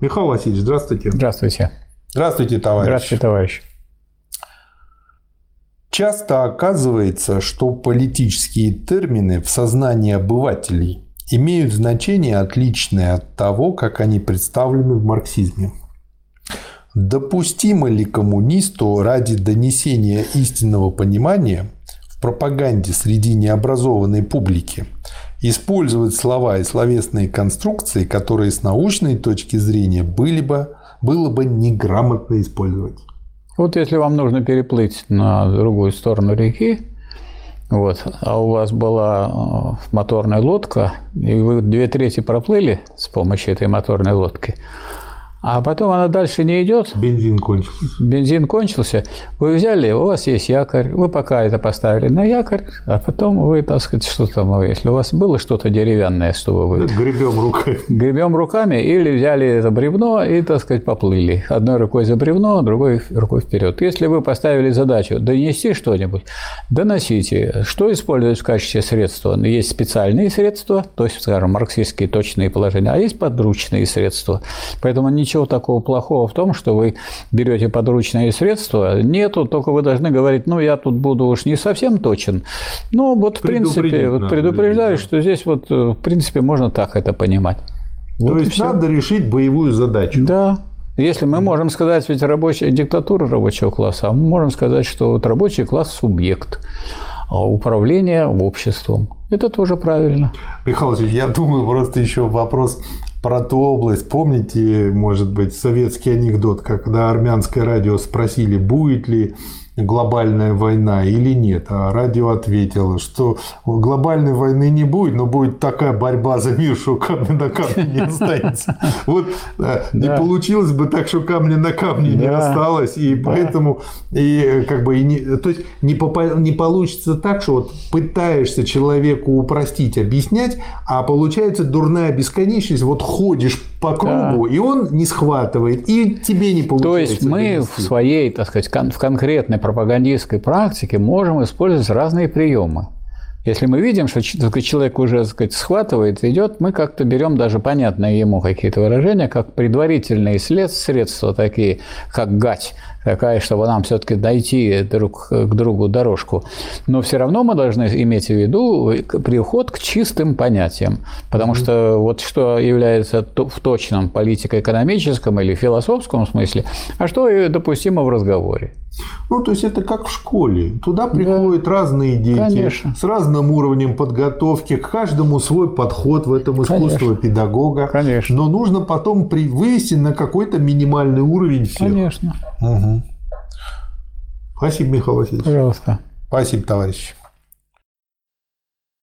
Михаил Васильевич, здравствуйте. Здравствуйте. Здравствуйте, товарищ. Здравствуйте, товарищ. Часто оказывается, что политические термины в сознании обывателей имеют значение отличное от того, как они представлены в марксизме. Допустимо ли коммунисту ради донесения истинного понимания в пропаганде среди необразованной публики использовать слова и словесные конструкции, которые с научной точки зрения были бы, было бы неграмотно использовать? Вот если вам нужно переплыть на другую сторону реки, вот, а у вас была э, моторная лодка, и вы две трети проплыли с помощью этой моторной лодки, а потом она дальше не идет. Бензин кончился. Бензин кончился. Вы взяли, у вас есть якорь, вы пока это поставили на якорь, а потом вы, так сказать, что там, если у вас было что-то деревянное, чтобы вы... Гребем руками. Гребем руками или взяли это бревно и, так сказать, поплыли. Одной рукой за бревно, другой рукой вперед. Если вы поставили задачу донести что-нибудь, доносите. Что использовать в качестве средства? Есть специальные средства, то есть, скажем, марксистские точные положения, а есть подручные средства. Поэтому не ничего такого плохого в том, что вы берете подручные средства. Нету, только вы должны говорить, ну, я тут буду уж не совсем точен. Но вот, в принципе, вот предупреждаю, да. что здесь вот, в принципе, можно так это понимать. То вот есть надо решить боевую задачу. Да. Если мы можем сказать, ведь рабочая диктатура рабочего класса, а мы можем сказать, что вот рабочий класс – субъект а управления обществом. Это тоже правильно. Михаил я думаю, просто еще вопрос про ту область. Помните, может быть, советский анекдот, когда армянское радио спросили, будет ли глобальная война или нет. А радио ответило, что глобальной войны не будет, но будет такая борьба за мир, что камня на камне не останется. Вот э, не получилось бы так, что камня на камне не осталось, и поэтому и как бы и не, то есть не, не получится так, что вот пытаешься человеку упростить, объяснять, а получается дурная бесконечность, вот ходишь по кругу, да. и он не схватывает, и тебе не получается. То есть мы в своей, так сказать, в конкретной пропагандистской практике можем использовать разные приемы. Если мы видим, что человек уже так сказать, схватывает, идет, мы как-то берем даже понятные ему какие-то выражения, как предварительные средства такие, как гать, такая, чтобы нам все-таки дойти друг к другу дорожку. Но все равно мы должны иметь в виду приход к чистым понятиям. Потому что вот что является в точном политико-экономическом или философском смысле, а что допустимо в разговоре. Ну, то есть это как в школе. Туда приходят да. разные дети Конечно. с разным уровнем подготовки, к каждому свой подход в этом искусство Конечно. педагога. Конечно. Но нужно потом вывести на какой-то минимальный уровень всех. Конечно. Угу. Спасибо, Михаил Васильевич. Пожалуйста. Спасибо, товарищ.